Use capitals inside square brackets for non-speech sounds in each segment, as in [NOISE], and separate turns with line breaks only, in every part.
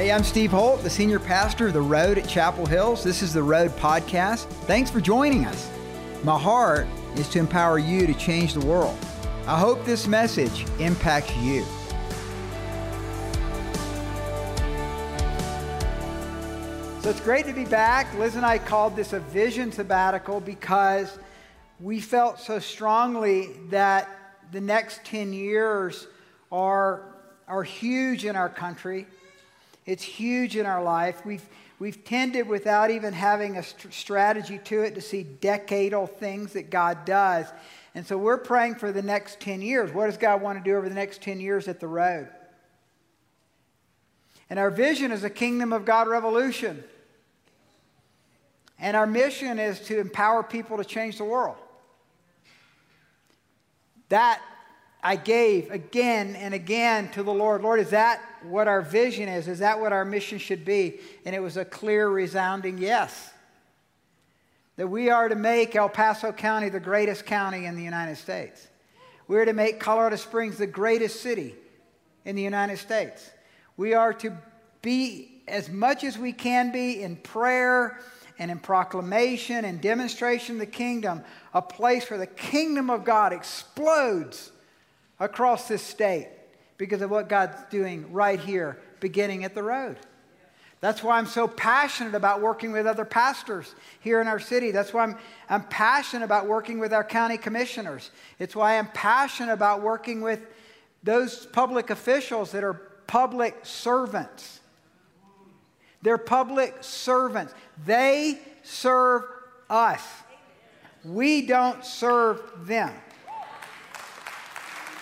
Hey, I'm Steve Holt, the senior pastor of The Road at Chapel Hills. This is The Road Podcast. Thanks for joining us. My heart is to empower you to change the world. I hope this message impacts you. So it's great to be back. Liz and I called this a vision sabbatical because we felt so strongly that the next 10 years are, are huge in our country it's huge in our life. We've, we've tended, without even having a st- strategy to it, to see decadal things that God does. And so we're praying for the next 10 years. What does God want to do over the next 10 years at the road? And our vision is a kingdom of God revolution. And our mission is to empower people to change the world. That I gave again and again to the Lord. Lord, is that what our vision is? Is that what our mission should be? And it was a clear, resounding yes. That we are to make El Paso County the greatest county in the United States. We're to make Colorado Springs the greatest city in the United States. We are to be as much as we can be in prayer and in proclamation and demonstration of the kingdom, a place where the kingdom of God explodes across this state because of what God's doing right here, beginning at the road. That's why I'm so passionate about working with other pastors here in our city. That's why I'm, I'm passionate about working with our county commissioners. It's why I'm passionate about working with those public officials that are public servants. They're public servants. They serve us. We don't serve them.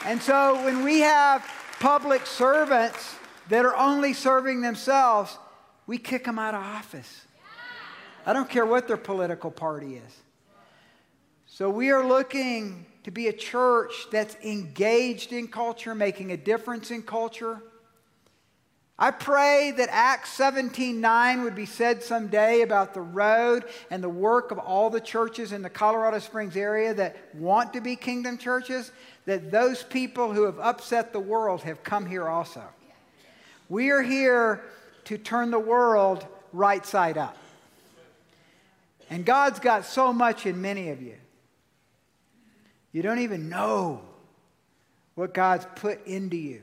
And so when we have public servants that are only serving themselves, we kick them out of office. I don't care what their political party is. So we are looking to be a church that's engaged in culture, making a difference in culture. I pray that Acts 17:9 would be said someday about the road and the work of all the churches in the Colorado Springs area that want to be kingdom churches, that those people who have upset the world have come here also. We are here to turn the world right side up. And God's got so much in many of you. You don't even know what God's put into you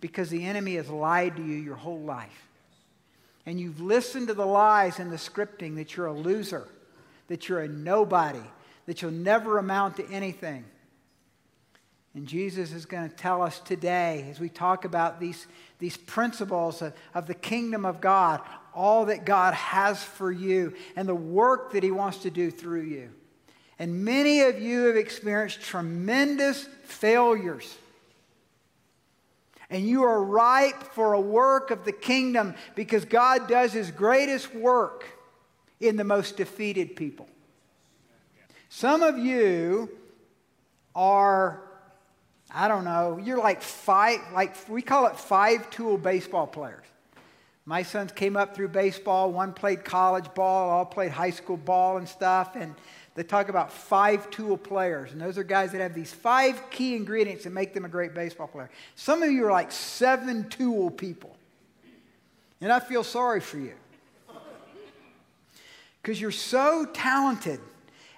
because the enemy has lied to you your whole life. And you've listened to the lies and the scripting that you're a loser, that you're a nobody, that you'll never amount to anything. And Jesus is going to tell us today, as we talk about these, these principles of, of the kingdom of God, all that God has for you and the work that He wants to do through you. And many of you have experienced tremendous failures. And you are ripe for a work of the kingdom because God does His greatest work in the most defeated people. Some of you are I don't know, you're like five, like we call it five tool baseball players. My sons came up through baseball. One played college ball, all played high school ball and stuff. And they talk about five tool players. And those are guys that have these five key ingredients that make them a great baseball player. Some of you are like seven tool people. And I feel sorry for you. Because you're so talented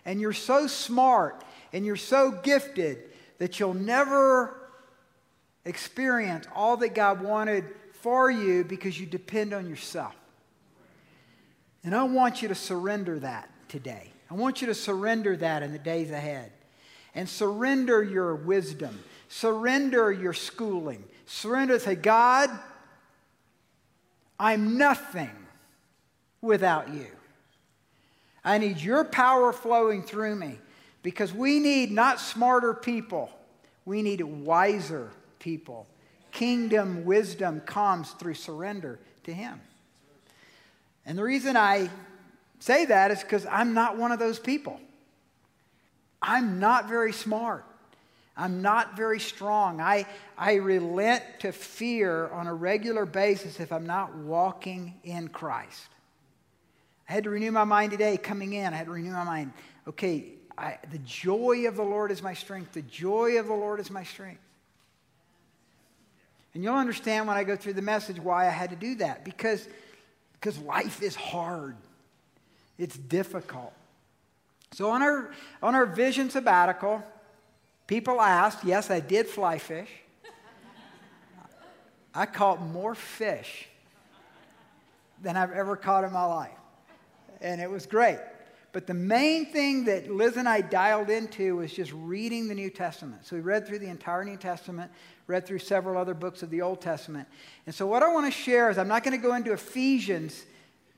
and you're so smart and you're so gifted that you'll never experience all that God wanted for you because you depend on yourself. And I want you to surrender that today. I want you to surrender that in the days ahead. And surrender your wisdom, surrender your schooling, surrender, to God, I'm nothing without you. I need your power flowing through me. Because we need not smarter people, we need wiser people. Kingdom wisdom comes through surrender to Him. And the reason I say that is because I'm not one of those people. I'm not very smart. I'm not very strong. I, I relent to fear on a regular basis if I'm not walking in Christ. I had to renew my mind today coming in. I had to renew my mind. Okay, I, the joy of the Lord is my strength. The joy of the Lord is my strength. And you'll understand when I go through the message why I had to do that. Because, because life is hard, it's difficult. So on our, on our vision sabbatical, people asked, yes, I did fly fish. I caught more fish than I've ever caught in my life. And it was great. But the main thing that Liz and I dialed into was just reading the New Testament. So we read through the entire New Testament, read through several other books of the Old Testament. And so what I want to share is I'm not going to go into Ephesians.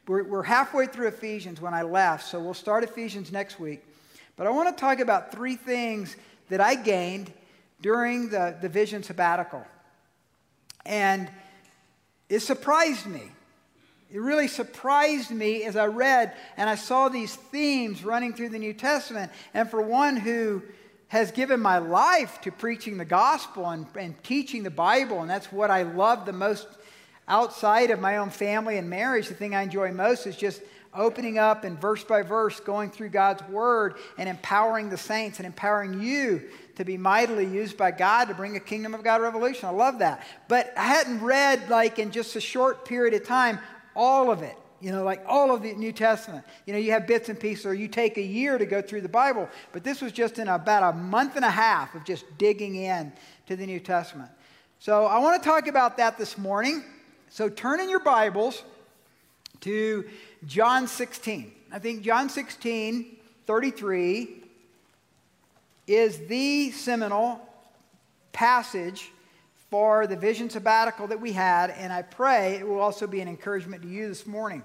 We're, we're halfway through Ephesians when I left, so we'll start Ephesians next week. But I want to talk about three things that I gained during the, the vision sabbatical. And it surprised me. It really surprised me as I read and I saw these themes running through the New Testament. And for one who has given my life to preaching the gospel and, and teaching the Bible, and that's what I love the most outside of my own family and marriage, the thing I enjoy most is just opening up and verse by verse going through God's word and empowering the saints and empowering you to be mightily used by God to bring a kingdom of God revolution. I love that. But I hadn't read, like, in just a short period of time, all of it. You know, like all of the New Testament. You know, you have bits and pieces, or you take a year to go through the Bible. But this was just in about a month and a half of just digging in to the New Testament. So I want to talk about that this morning. So turn in your Bibles to John 16. I think John 16, 33 is the seminal passage for the vision sabbatical that we had, and I pray it will also be an encouragement to you this morning.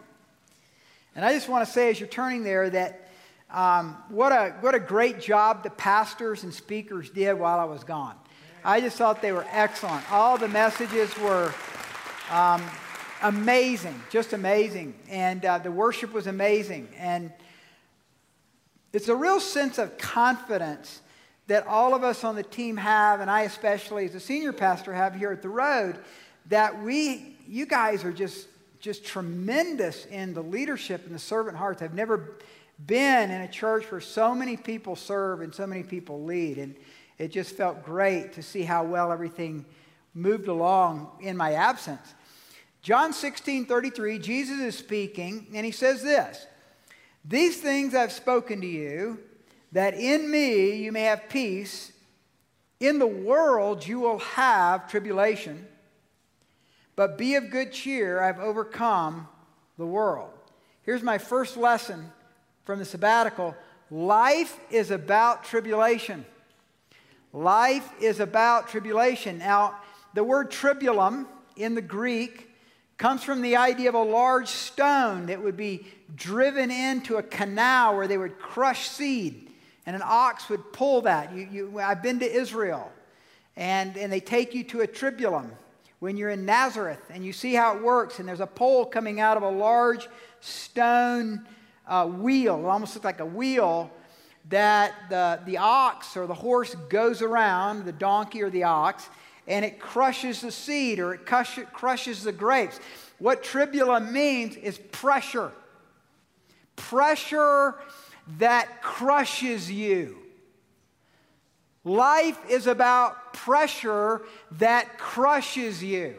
And I just want to say, as you're turning there, that um, what, a, what a great job the pastors and speakers did while I was gone. I just thought they were excellent. All the messages were um, amazing, just amazing. And uh, the worship was amazing. And it's a real sense of confidence that all of us on the team have, and I especially as a senior pastor have here at the road, that we, you guys are just, just tremendous in the leadership and the servant hearts. I've never been in a church where so many people serve and so many people lead. And it just felt great to see how well everything moved along in my absence. John 16, 33, Jesus is speaking, and he says this These things I've spoken to you that in me you may have peace. In the world you will have tribulation, but be of good cheer. I've overcome the world. Here's my first lesson from the sabbatical life is about tribulation. Life is about tribulation. Now, the word tribulum in the Greek comes from the idea of a large stone that would be driven into a canal where they would crush seed and an ox would pull that. You, you, I've been to Israel, and, and they take you to a tribulum when you're in Nazareth, and you see how it works. And there's a pole coming out of a large stone uh, wheel. It almost looks like a wheel that the, the ox or the horse goes around, the donkey or the ox, and it crushes the seed or it crushes the grapes. What tribulum means is pressure. Pressure that crushes you. Life is about pressure that crushes you.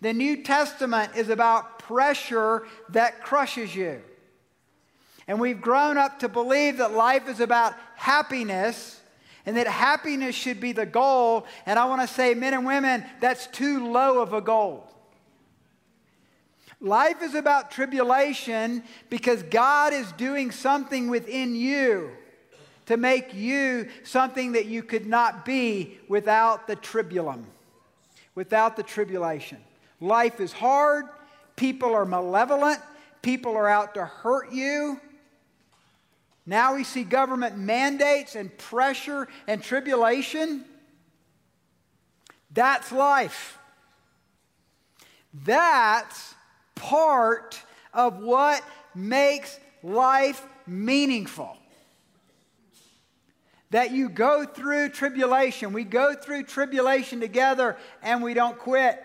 The New Testament is about pressure that crushes you. And we've grown up to believe that life is about happiness and that happiness should be the goal. And I want to say, men and women, that's too low of a goal. Life is about tribulation because God is doing something within you to make you something that you could not be without the tribulum, without the tribulation. Life is hard. People are malevolent. People are out to hurt you. Now we see government mandates and pressure and tribulation. That's life. That's part of what makes life meaningful. That you go through tribulation. We go through tribulation together and we don't quit.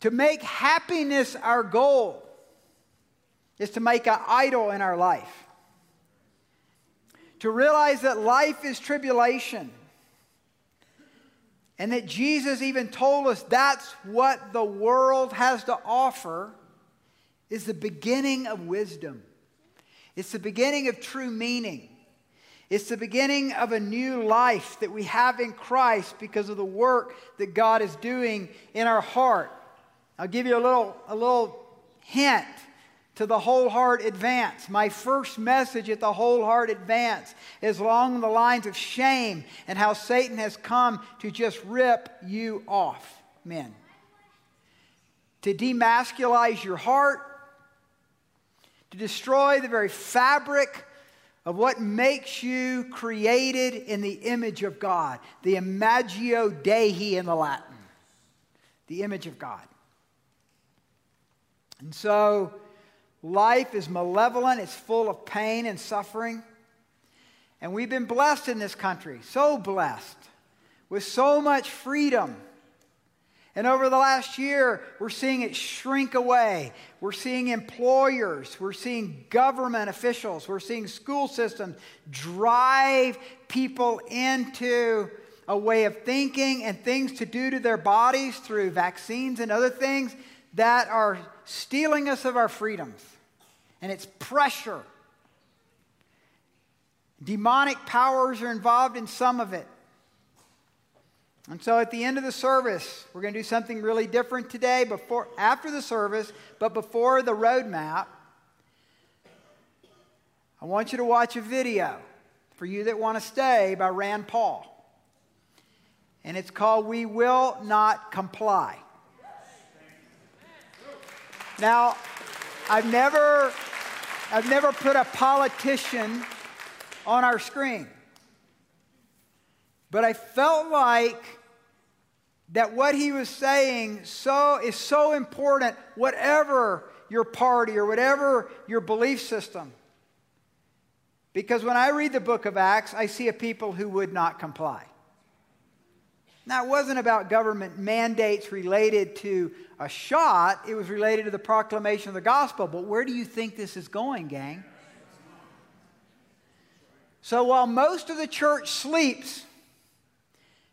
To make happiness our goal is to make an idol in our life. To realize that life is tribulation And that Jesus even told us that's what the world has to offer is the beginning of wisdom. It's the beginning of true meaning. It's the beginning of a new life that we have in Christ because of the work that God is doing in our heart. I'll give you a little, a little hint to the whole heart advance. My first message at the whole heart advance is along the lines of shame and how Satan has come to just rip you off, men. To demasculize your heart, to destroy the very fabric of what makes you created in the image of God, the imago Dei in the Latin, the image of God. And so, Life is malevolent, it's full of pain and suffering. And we've been blessed in this country, so blessed, with so much freedom. And over the last year, we're seeing it shrink away. We're seeing employers, we're seeing government officials, we're seeing school systems drive people into a way of thinking and things to do to their bodies through vaccines and other things that are stealing us of our freedoms. And it's pressure. Demonic powers are involved in some of it. And so at the end of the service, we're going to do something really different today before after the service, but before the roadmap. I want you to watch a video for you that want to stay by Rand Paul. And it's called We Will Not Comply. Now, I've never, I've never put a politician on our screen. But I felt like that what he was saying so is so important, whatever your party or whatever your belief system. Because when I read the book of Acts, I see a people who would not comply. Now, it wasn't about government mandates related to a shot, it was related to the proclamation of the gospel. But where do you think this is going, gang? So while most of the church sleeps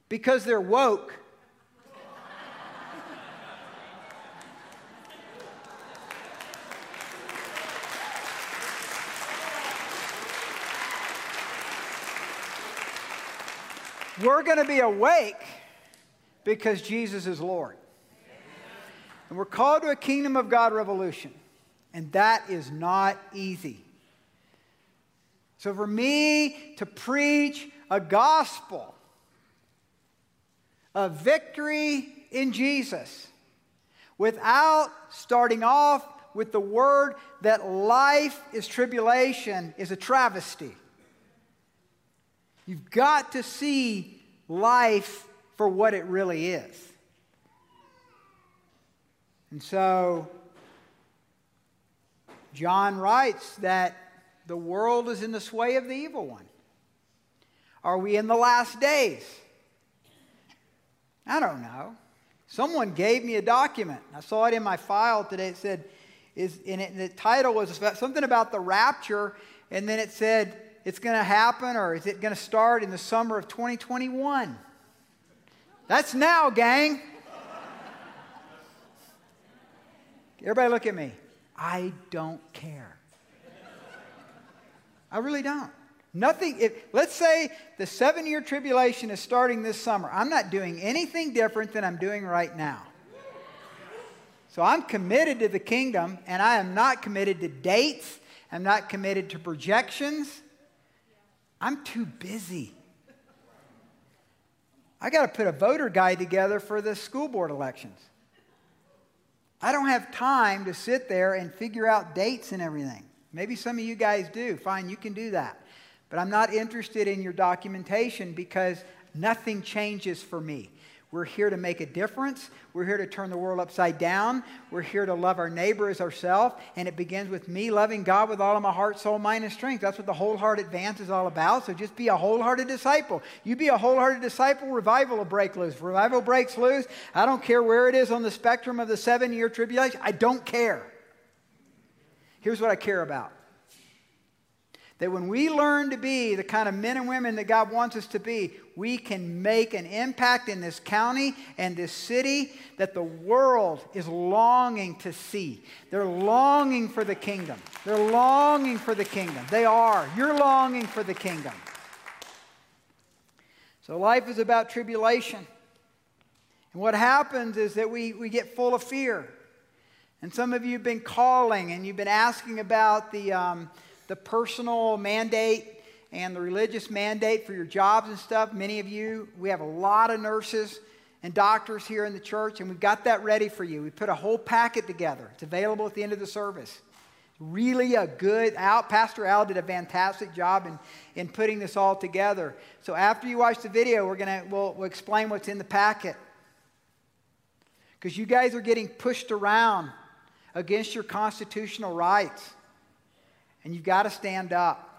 because they're woke, we're going to be awake because Jesus is Lord. And we're called to a kingdom of God revolution. And that is not easy. So for me to preach a gospel of victory in Jesus without starting off with the word that life is tribulation is a travesty. You've got to see life for what it really is. And so, John writes that the world is in the sway of the evil one. Are we in the last days? I don't know. Someone gave me a document. I saw it in my file today. It said, is, and, it, and the title was something about the rapture, and then it said, it's going to happen or is it going to start in the summer of 2021? That's now, gang. Everybody look at me. I don't care. I really don't. Nothing, if, let's say the seven year tribulation is starting this summer. I'm not doing anything different than I'm doing right now. So I'm committed to the kingdom, and I am not committed to dates. I'm not committed to projections. I'm too busy. I got to put a voter guide together for the school board elections. I don't have time to sit there and figure out dates and everything. Maybe some of you guys do. Fine, you can do that. But I'm not interested in your documentation because nothing changes for me. We're here to make a difference. We're here to turn the world upside down. We're here to love our neighbor as ourselves. And it begins with me loving God with all of my heart, soul, mind, and strength. That's what the wholehearted advance is all about. So just be a wholehearted disciple. You be a wholehearted disciple, revival will break loose. Revival breaks loose, I don't care where it is on the spectrum of the seven year tribulation. I don't care. Here's what I care about That when we learn to be the kind of men and women that God wants us to be, we can make an impact in this county and this city that the world is longing to see. They're longing for the kingdom. They're longing for the kingdom. They are. You're longing for the kingdom. So life is about tribulation. And what happens is that we, we get full of fear. And some of you have been calling and you've been asking about the. Um, the personal mandate and the religious mandate for your jobs and stuff. Many of you, we have a lot of nurses and doctors here in the church, and we've got that ready for you. We put a whole packet together. It's available at the end of the service. Really a good out. Pastor Al did a fantastic job in, in putting this all together. So after you watch the video, we're gonna we'll, we'll explain what's in the packet. Because you guys are getting pushed around against your constitutional rights. And you've got to stand up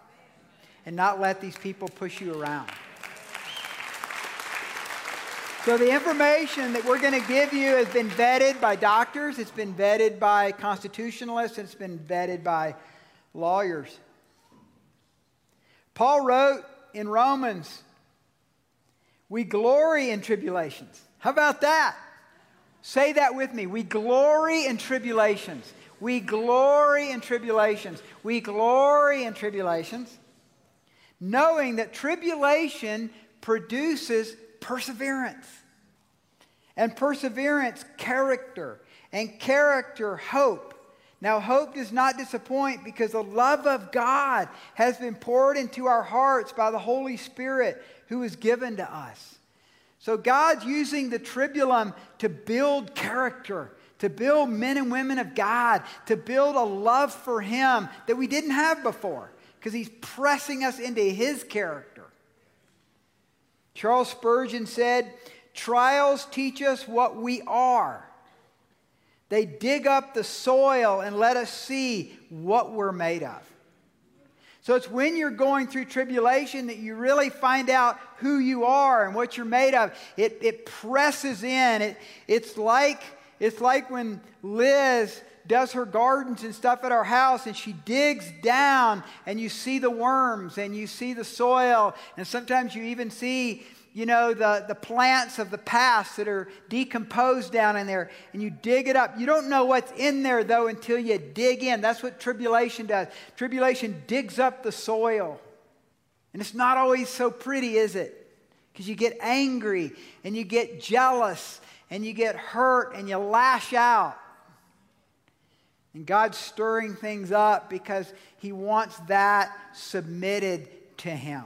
and not let these people push you around. So, the information that we're going to give you has been vetted by doctors, it's been vetted by constitutionalists, it's been vetted by lawyers. Paul wrote in Romans, We glory in tribulations. How about that? Say that with me. We glory in tribulations. We glory in tribulations. We glory in tribulations, knowing that tribulation produces perseverance. And perseverance, character. And character, hope. Now, hope does not disappoint because the love of God has been poured into our hearts by the Holy Spirit who is given to us. So, God's using the tribulum to build character to build men and women of God, to build a love for Him that we didn't have before, because He's pressing us into His character. Charles Spurgeon said, Trials teach us what we are. They dig up the soil and let us see what we're made of. So it's when you're going through tribulation that you really find out who you are and what you're made of. It, it presses in. It, it's like it's like when Liz does her gardens and stuff at our house and she digs down and you see the worms and you see the soil and sometimes you even see you know the, the plants of the past that are decomposed down in there and you dig it up. You don't know what's in there though until you dig in. That's what tribulation does. Tribulation digs up the soil. And it's not always so pretty is it? Because you get angry and you get jealous and you get hurt and you lash out. And God's stirring things up because He wants that submitted to Him.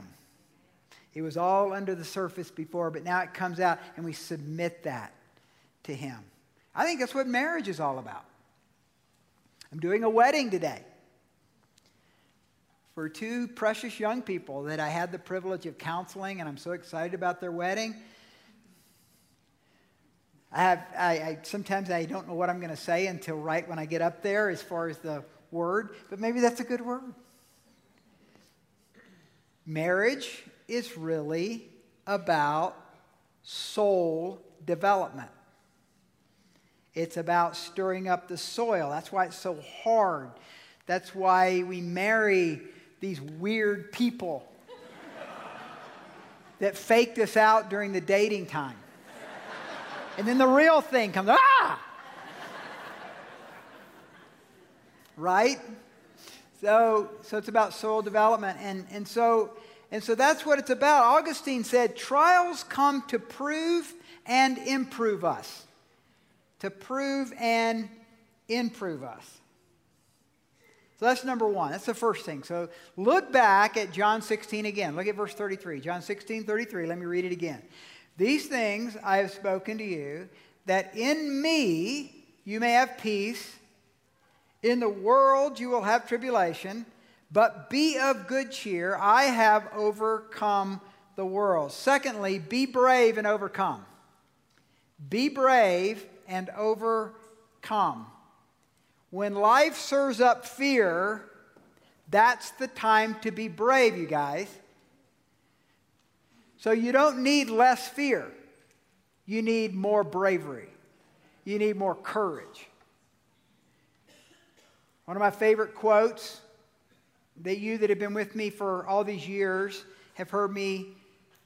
It was all under the surface before, but now it comes out and we submit that to Him. I think that's what marriage is all about. I'm doing a wedding today for two precious young people that I had the privilege of counseling, and I'm so excited about their wedding. I have, I, I, sometimes I don't know what I'm going to say until right when I get up there as far as the word, but maybe that's a good word. Marriage is really about soul development. It's about stirring up the soil. That's why it's so hard. That's why we marry these weird people [LAUGHS] that faked us out during the dating time. And then the real thing comes, ah! right? So, so it's about soul development. And, and, so, and so that's what it's about. Augustine said, trials come to prove and improve us. To prove and improve us. So that's number one. That's the first thing. So look back at John 16 again. Look at verse 33. John 16, 33. Let me read it again. These things I have spoken to you, that in me you may have peace. In the world you will have tribulation, but be of good cheer. I have overcome the world. Secondly, be brave and overcome. Be brave and overcome. When life serves up fear, that's the time to be brave, you guys. So you don't need less fear. You need more bravery. You need more courage. One of my favorite quotes that you that have been with me for all these years have heard me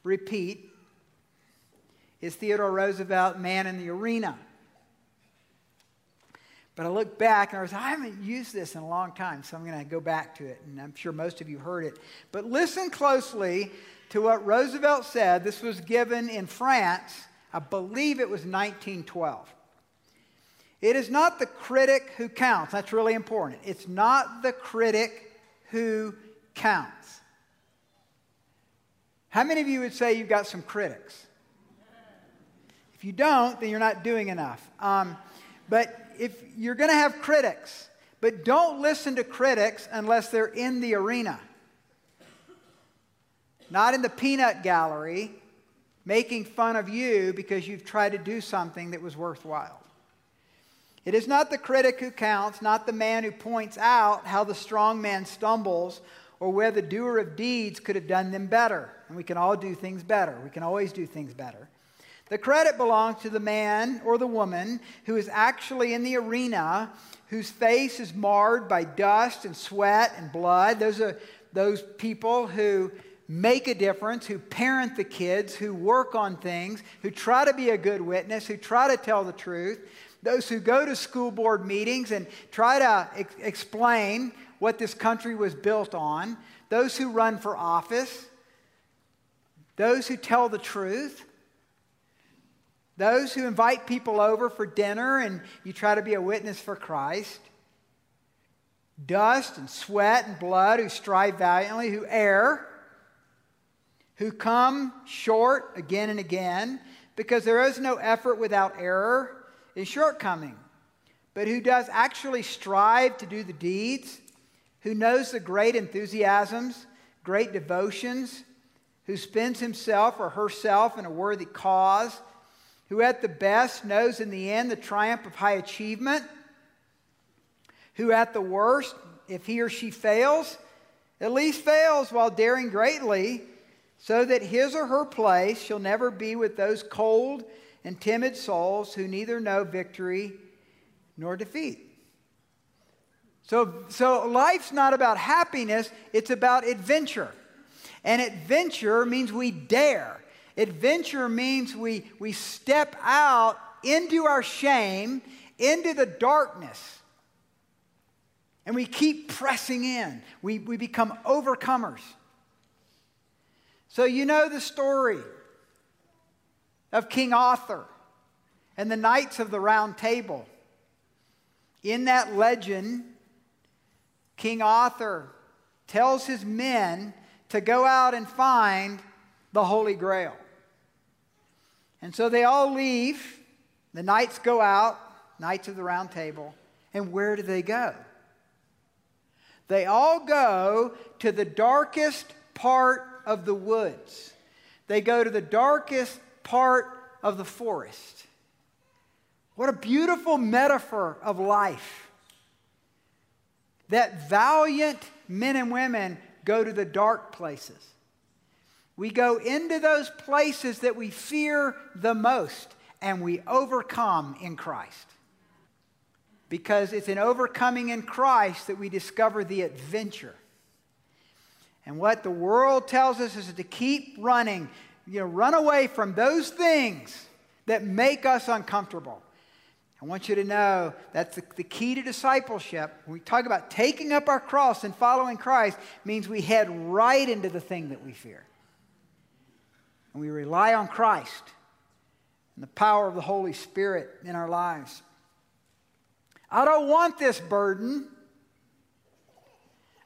repeat is Theodore Roosevelt, Man in the Arena. But I look back and I was, I haven't used this in a long time, so I'm going to go back to it. And I'm sure most of you heard it. But listen closely to what Roosevelt said. This was given in France, I believe it was 1912. It is not the critic who counts. That's really important. It's not the critic who counts. How many of you would say you've got some critics? If you don't, then you're not doing enough. Um, but if you're going to have critics, but don't listen to critics unless they're in the arena. Not in the peanut gallery making fun of you because you've tried to do something that was worthwhile. It is not the critic who counts, not the man who points out how the strong man stumbles or where the doer of deeds could have done them better. And we can all do things better. We can always do things better. The credit belongs to the man or the woman who is actually in the arena, whose face is marred by dust and sweat and blood. Those are those people who make a difference, who parent the kids, who work on things, who try to be a good witness, who try to tell the truth. Those who go to school board meetings and try to ex- explain what this country was built on. Those who run for office. Those who tell the truth those who invite people over for dinner and you try to be a witness for Christ. Dust and sweat and blood who strive valiantly, who err, who come short again and again, because there is no effort without error and shortcoming, but who does actually strive to do the deeds, who knows the great enthusiasms, great devotions, who spends himself or herself in a worthy cause who at the best knows in the end the triumph of high achievement, who at the worst, if he or she fails, at least fails while daring greatly, so that his or her place shall never be with those cold and timid souls who neither know victory nor defeat. So, so life's not about happiness, it's about adventure. And adventure means we dare. Adventure means we, we step out into our shame, into the darkness, and we keep pressing in. We, we become overcomers. So, you know the story of King Arthur and the Knights of the Round Table. In that legend, King Arthur tells his men to go out and find the Holy Grail. And so they all leave. The knights go out, knights of the round table. And where do they go? They all go to the darkest part of the woods. They go to the darkest part of the forest. What a beautiful metaphor of life. That valiant men and women go to the dark places. We go into those places that we fear the most and we overcome in Christ. Because it's in overcoming in Christ that we discover the adventure. And what the world tells us is to keep running, you know, run away from those things that make us uncomfortable. I want you to know that's the, the, key to discipleship. When we talk about taking up our cross and following Christ, means we head right into the thing that we fear and we rely on Christ and the power of the Holy Spirit in our lives. I don't want this burden.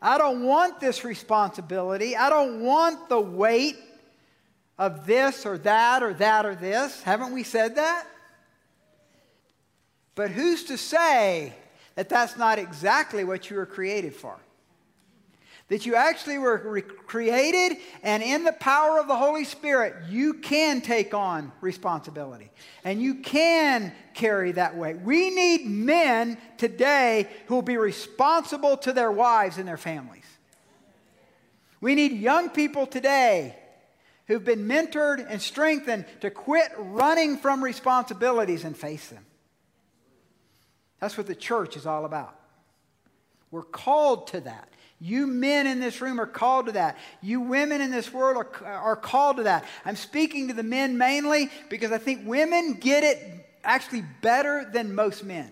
I don't want this responsibility. I don't want the weight of this or that or that or this. Haven't we said that? But who's to say that that's not exactly what you were created for? That you actually were created, and in the power of the Holy Spirit, you can take on responsibility and you can carry that weight. We need men today who will be responsible to their wives and their families. We need young people today who've been mentored and strengthened to quit running from responsibilities and face them. That's what the church is all about. We're called to that You men in this room are called to that. You women in this world are, are called to that. I'm speaking to the men mainly because I think women get it actually better than most men.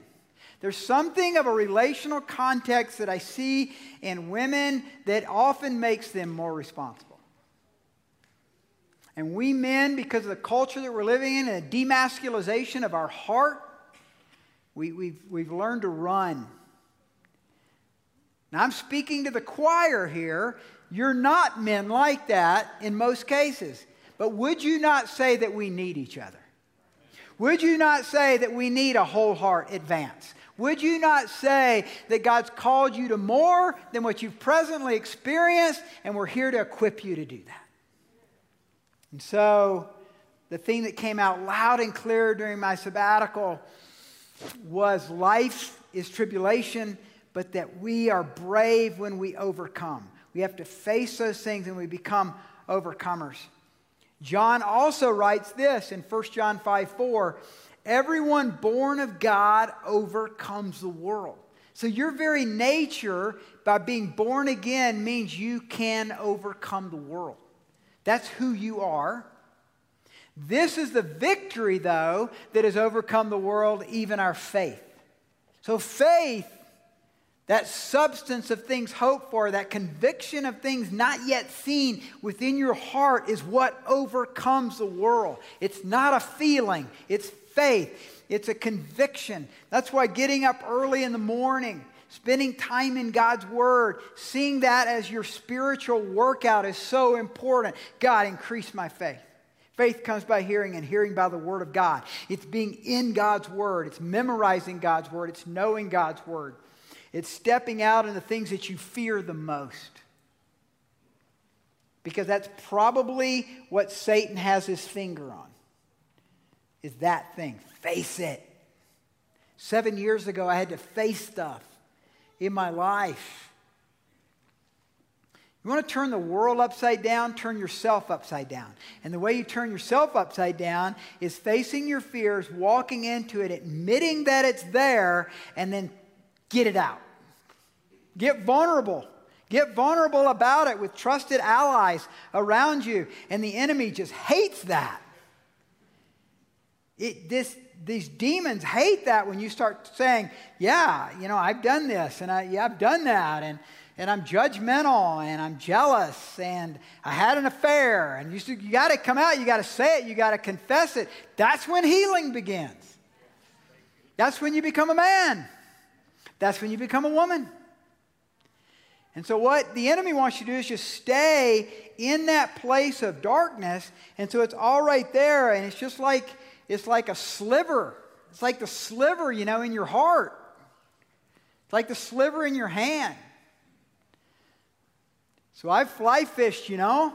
There's something of a relational context that I see in women that often makes them more responsible. And we men, because of the culture that we're living in and the demasculization of our heart, we, we've, we've learned to run now, I'm speaking to the choir here. You're not men like that in most cases. But would you not say that we need each other? Would you not say that we need a whole heart advance? Would you not say that God's called you to more than what you've presently experienced, and we're here to equip you to do that? And so, the thing that came out loud and clear during my sabbatical was life is tribulation, but that we are brave when we overcome. We have to face those things and we become overcomers. John also writes this in 1 John 5 4 Everyone born of God overcomes the world. So, your very nature, by being born again, means you can overcome the world. That's who you are. This is the victory, though, that has overcome the world, even our faith. So, faith that substance of things hoped for, that conviction of things not yet seen within your heart is what overcomes the world. It's not a feeling, it's faith, it's a conviction. That's why getting up early in the morning, spending time in God's Word, seeing that as your spiritual workout is so important. God, increase my faith. Faith comes by hearing, and hearing by the Word of God. It's being in God's Word, it's memorizing God's Word, it's knowing God's Word. It's stepping out in the things that you fear the most. Because that's probably what Satan has his finger on. Is that thing. Face it. Seven years ago, I had to face stuff in my life. You want to turn the world upside down? Turn yourself upside down. And the way you turn yourself upside down is facing your fears, walking into it, admitting that it's there, and then get it out. Get vulnerable. Get vulnerable about it with trusted allies around you. And the enemy just hates that. It, this, these demons hate that when you start saying, Yeah, you know, I've done this and I, yeah, I've done that. And, and I'm judgmental and I'm jealous and I had an affair. And you, you got to come out, you got to say it, you got to confess it. That's when healing begins. That's when you become a man. That's when you become a woman. And so, what the enemy wants you to do is just stay in that place of darkness. And so, it's all right there. And it's just like, it's like a sliver. It's like the sliver, you know, in your heart. It's like the sliver in your hand. So, I've fly fished, you know.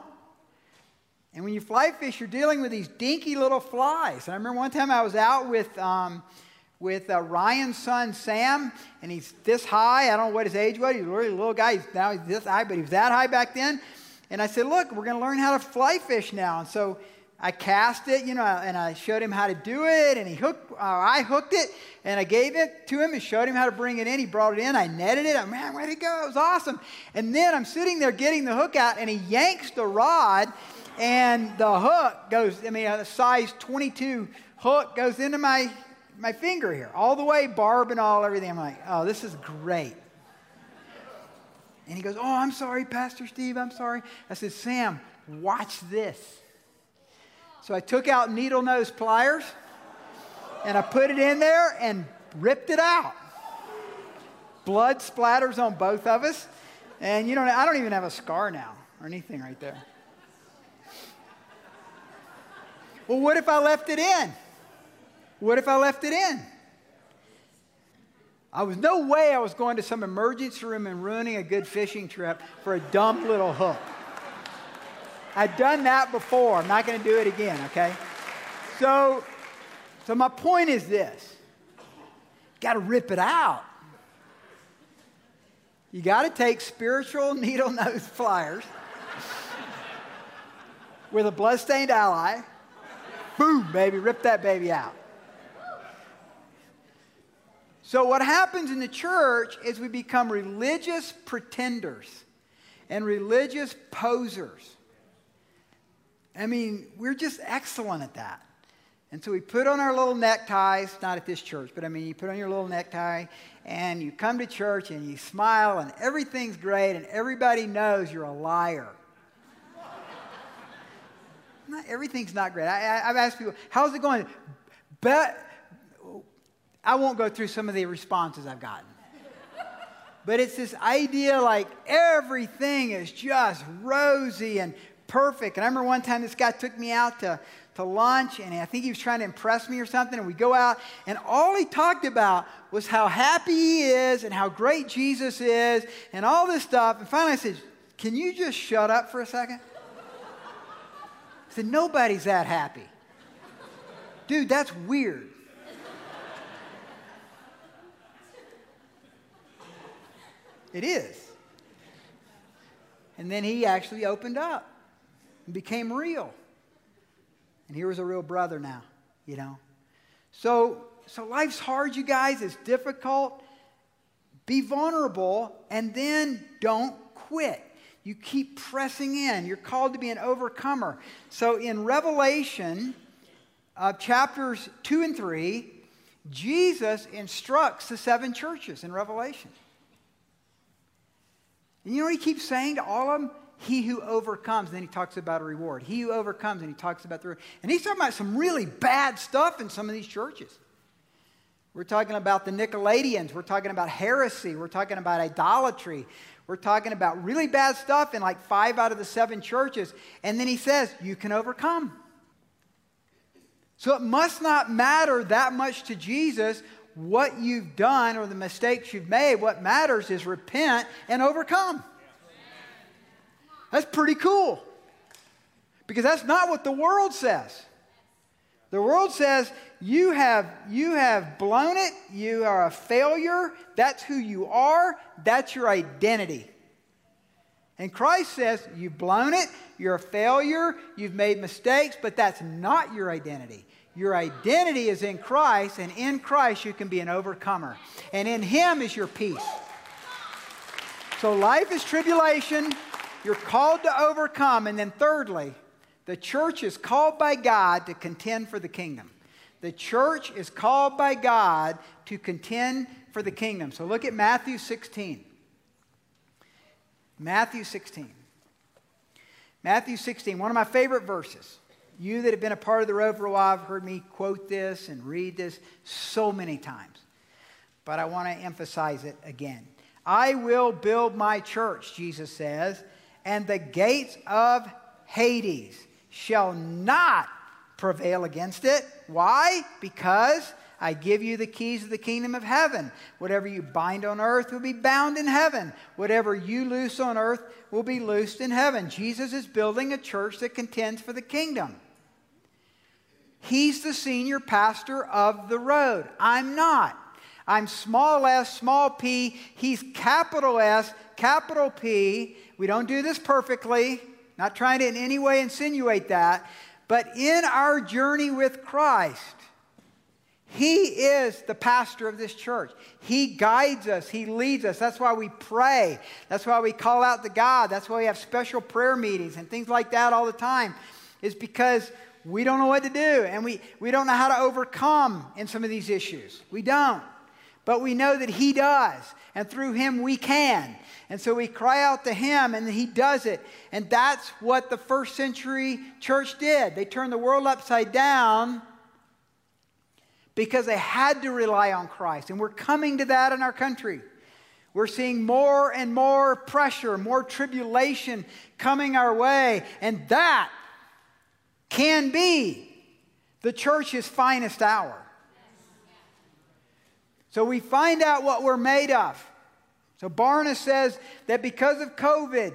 And when you fly fish, you're dealing with these dinky little flies. And I remember one time I was out with. Um, with uh, Ryan's son Sam, and he's this high. I don't know what his age was. He's really a little guy. He's now he's this high, but he was that high back then. And I said, "Look, we're going to learn how to fly fish now." And so I cast it, you know, and I showed him how to do it, and he hooked. Uh, I hooked it, and I gave it to him and showed him how to bring it in. He brought it in. I netted it. I'm man, where'd it go? It was awesome. And then I'm sitting there getting the hook out, and he yanks the rod, and the hook goes. I mean, a size 22 hook goes into my my finger here, all the way, barb and all, everything. I'm like, oh, this is great. And he goes, oh, I'm sorry, Pastor Steve, I'm sorry. I said, Sam, watch this. So I took out needle nose pliers and I put it in there and ripped it out. Blood splatters on both of us. And you know, I don't even have a scar now or anything right there. Well, what if I left it in? What if I left it in? I was no way I was going to some emergency room and ruining a good fishing trip for a dumb little hook. I've done that before. I'm not going to do it again, okay? So, so my point is this. Got to rip it out. You got to take spiritual needle nose pliers with a bloodstained ally. Boom, baby, rip that baby out. So, what happens in the church is we become religious pretenders and religious posers. I mean, we're just excellent at that. And so we put on our little neckties, not at this church, but I mean, you put on your little necktie and you come to church and you smile and everything's great and everybody knows you're a liar. [LAUGHS] not, everything's not great. I, have asked people, how's it going? But I won't go through some of the responses I've gotten. [LAUGHS] But it's this idea like everything is just rosy and perfect. And I remember one time this guy took me out to to lunch, and I think he was trying to impress me or something. And we go out, and all he talked about was how happy he is and how great Jesus is and all this stuff. And finally, I said, Can you just shut up for a second? [LAUGHS] I said, Nobody's that happy. Dude, that's weird. It is. And then he actually opened up and became real. And here was a real brother now, you know. So, so life's hard, you guys. It's difficult. Be vulnerable and then don't quit. You keep pressing in. You're called to be an overcomer. So in Revelation, uh, chapters 2 and 3, Jesus instructs the seven churches in Revelation. And you know he keeps saying to all of them? he who overcomes. And then he talks about a reward. He who overcomes, and he talks about the reward. And he's talking about some really bad stuff in some of these churches. We're talking about the Nicolaitans. We're talking about heresy. We're talking about idolatry. We're talking about really bad stuff in like five out of the seven churches. And then he says, You can overcome. So it must not matter that much to Jesus what you've done or the mistakes you've made. What matters is repent and overcome. That's pretty cool. Because that's not what the world says. The world says you have, you have blown it, you are a failure, that's who you are, that's your identity. And Christ says you've blown it, you're a failure, you've made mistakes, but that's not your identity. Your identity is in Christ, and in Christ you can be an overcomer. And in Him is your peace. So life is tribulation, you're called to overcome. And then, thirdly, the church is called by God to contend for the kingdom. The church is called by God to contend for the kingdom. So look at Matthew 16. Matthew 16. Matthew 16, one of my favorite verses. You that have been a part of the road for a while have heard me quote this and read this so many times. But I want to emphasize it again. I will build my church, Jesus says, and the gates of Hades shall not prevail against it. Why? Because I give you the keys of the kingdom of heaven. Whatever you bind on earth will be bound in heaven. Whatever you loose on earth will be loosed in heaven. Jesus is building a church that contends for the kingdom. He's the senior pastor of the road. I'm not. I'm small s, small p. He's capital S, capital P. We don't do this perfectly, not trying to in any way insinuate that. But in our journey with Christ, He is the pastor of this church. He guides us, He leads us. That's why we pray. That's why we call out to God. That's why we have special prayer meetings and things like that all the time, is because we don't know what to do and we, we don't know how to overcome in some of these issues. We don't. But we know that He does, and through Him we can. And so we cry out to Him, and He does it. And that's what the first century church did. They turned the world upside down because they had to rely on Christ. And we're coming to that in our country. We're seeing more and more pressure, more tribulation coming our way. And that can be the church's finest hour. So we find out what we're made of. So Barna says that because of COVID,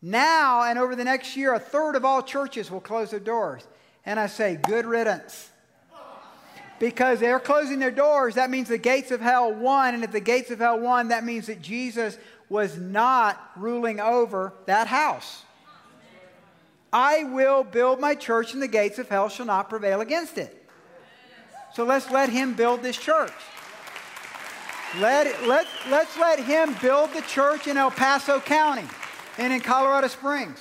now and over the next year, a third of all churches will close their doors. And I say, good riddance. Because they're closing their doors, that means the gates of hell won. And if the gates of hell won, that means that Jesus was not ruling over that house. I will build my church, and the gates of hell shall not prevail against it. So let's let him build this church. Let let, let's let him build the church in El Paso County and in Colorado Springs.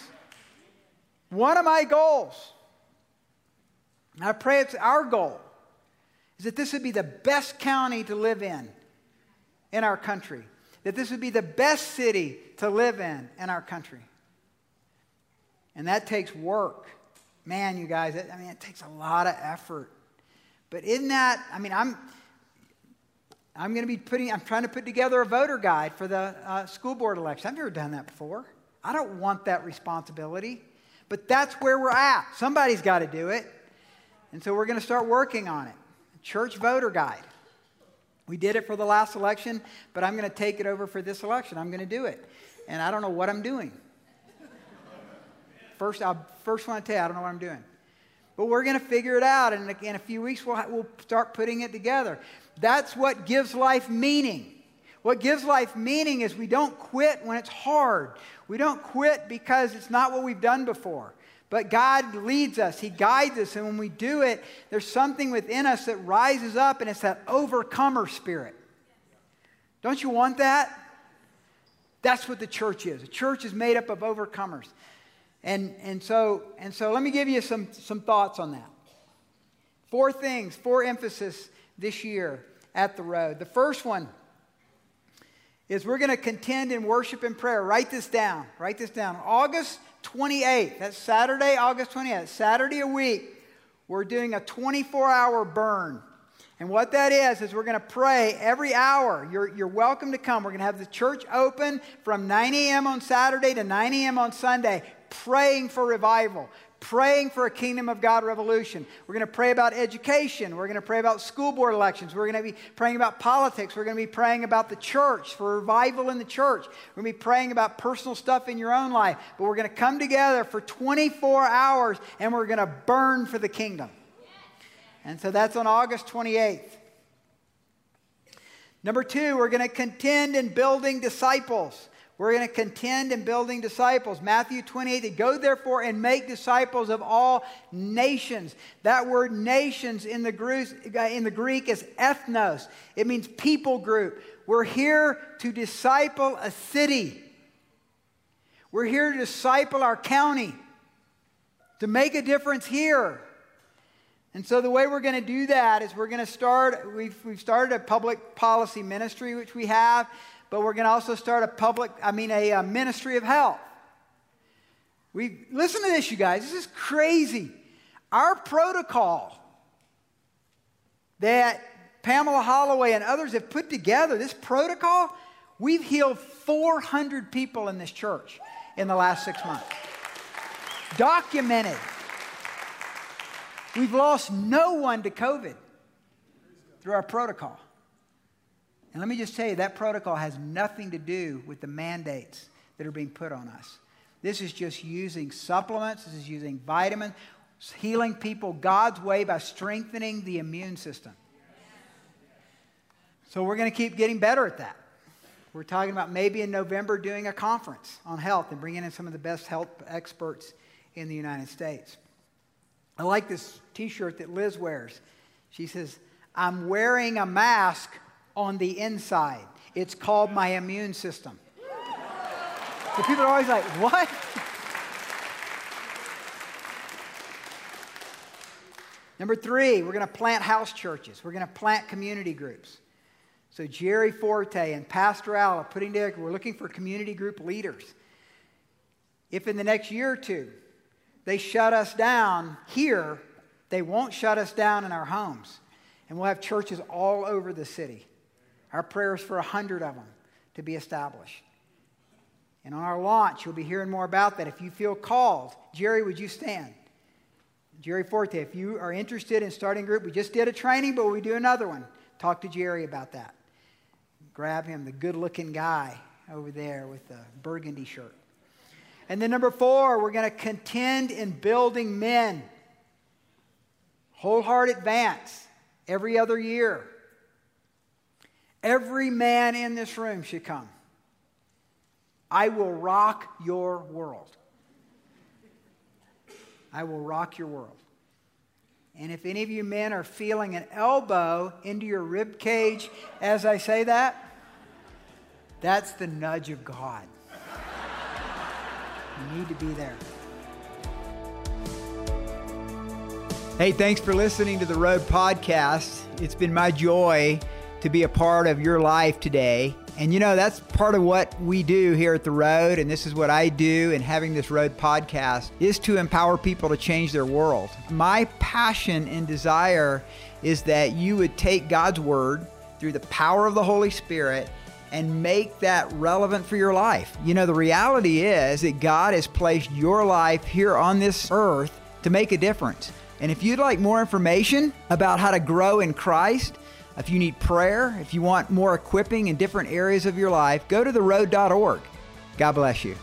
One of my goals, I pray it's our goal, is that this would be the best county to live in in our country, that this would be the best city to live in in our country. And that takes work. Man, you guys, I mean, it takes a lot of effort. But isn't that, I mean, I'm. I'm going to be putting, I'm trying to put together a voter guide for the uh, school board election. I've never done that before. I don't want that responsibility, but that's where we're at. Somebody's got to do it. And so we're going to start working on it. Church voter guide. We did it for the last election, but I'm going to take it over for this election. I'm going to do it. And I don't know what I'm doing. First, I first want to tell you, I don't know what I'm doing. But we're going to figure it out. And in a few weeks, we'll, we'll start putting it together. That's what gives life meaning. What gives life meaning is we don't quit when it's hard. We don't quit because it's not what we've done before. But God leads us, He guides us, and when we do it, there's something within us that rises up, and it's that overcomer spirit. Don't you want that? That's what the church is. The church is made up of overcomers. And, and, so, and so let me give you some, some thoughts on that. Four things, four emphasis this year at the road. The first one is we're going to contend in worship and prayer. Write this down. Write this down. August 28th, that's Saturday, August 28th, Saturday a week, we're doing a 24 hour burn. And what that is, is we're going to pray every hour. You're, you're welcome to come. We're going to have the church open from 9 a.m. on Saturday to 9 a.m. on Sunday, praying for revival, praying for a kingdom of God revolution. We're going to pray about education. We're going to pray about school board elections. We're going to be praying about politics. We're going to be praying about the church, for revival in the church. We're going to be praying about personal stuff in your own life. But we're going to come together for 24 hours and we're going to burn for the kingdom. And so that's on August 28th. Number two, we're going to contend in building disciples. We're going to contend in building disciples. Matthew 28, go therefore and make disciples of all nations. That word nations in the, Greek, uh, in the Greek is ethnos, it means people group. We're here to disciple a city, we're here to disciple our county, to make a difference here. And so, the way we're going to do that is we're going to start, we've, we've started a public policy ministry, which we have but we're going to also start a public, I mean, a, a ministry of health. We listen to this, you guys. This is crazy. Our protocol that Pamela Holloway and others have put together, this protocol, we've healed 400 people in this church in the last six months. Documented. We've lost no one to COVID through our protocol. And let me just tell you, that protocol has nothing to do with the mandates that are being put on us. This is just using supplements, this is using vitamins, healing people God's way by strengthening the immune system. So we're going to keep getting better at that. We're talking about maybe in November doing a conference on health and bringing in some of the best health experts in the United States. I like this t shirt that Liz wears. She says, I'm wearing a mask on the inside. It's called my immune system. So people are always like, what? Number three, we're going to plant house churches. We're going to plant community groups. So Jerry Forte and Pastor Al are putting together, we're looking for community group leaders. If in the next year or two they shut us down here, they won't shut us down in our homes. And we'll have churches all over the city. Our prayer is for a hundred of them to be established. And on our launch, you'll be hearing more about that. If you feel called, Jerry, would you stand? Jerry Forte, if you are interested in starting a group, we just did a training, but we do another one. Talk to Jerry about that. Grab him, the good looking guy over there with the burgundy shirt. And then number four, we're going to contend in building men. Wholehearted advance every other year. Every man in this room should come. I will rock your world. I will rock your world. And if any of you men are feeling an elbow into your rib cage as I say that, that's the nudge of God. You need to be there. Hey, thanks for listening to the Road Podcast. It's been my joy to be a part of your life today. And you know, that's part of what we do here at The Road, and this is what I do in having this Road podcast, is to empower people to change their world. My passion and desire is that you would take God's Word through the power of the Holy Spirit and make that relevant for your life. You know, the reality is that God has placed your life here on this earth to make a difference. And if you'd like more information about how to grow in Christ, if you need prayer, if you want more equipping in different areas of your life, go to theroad.org. God bless you.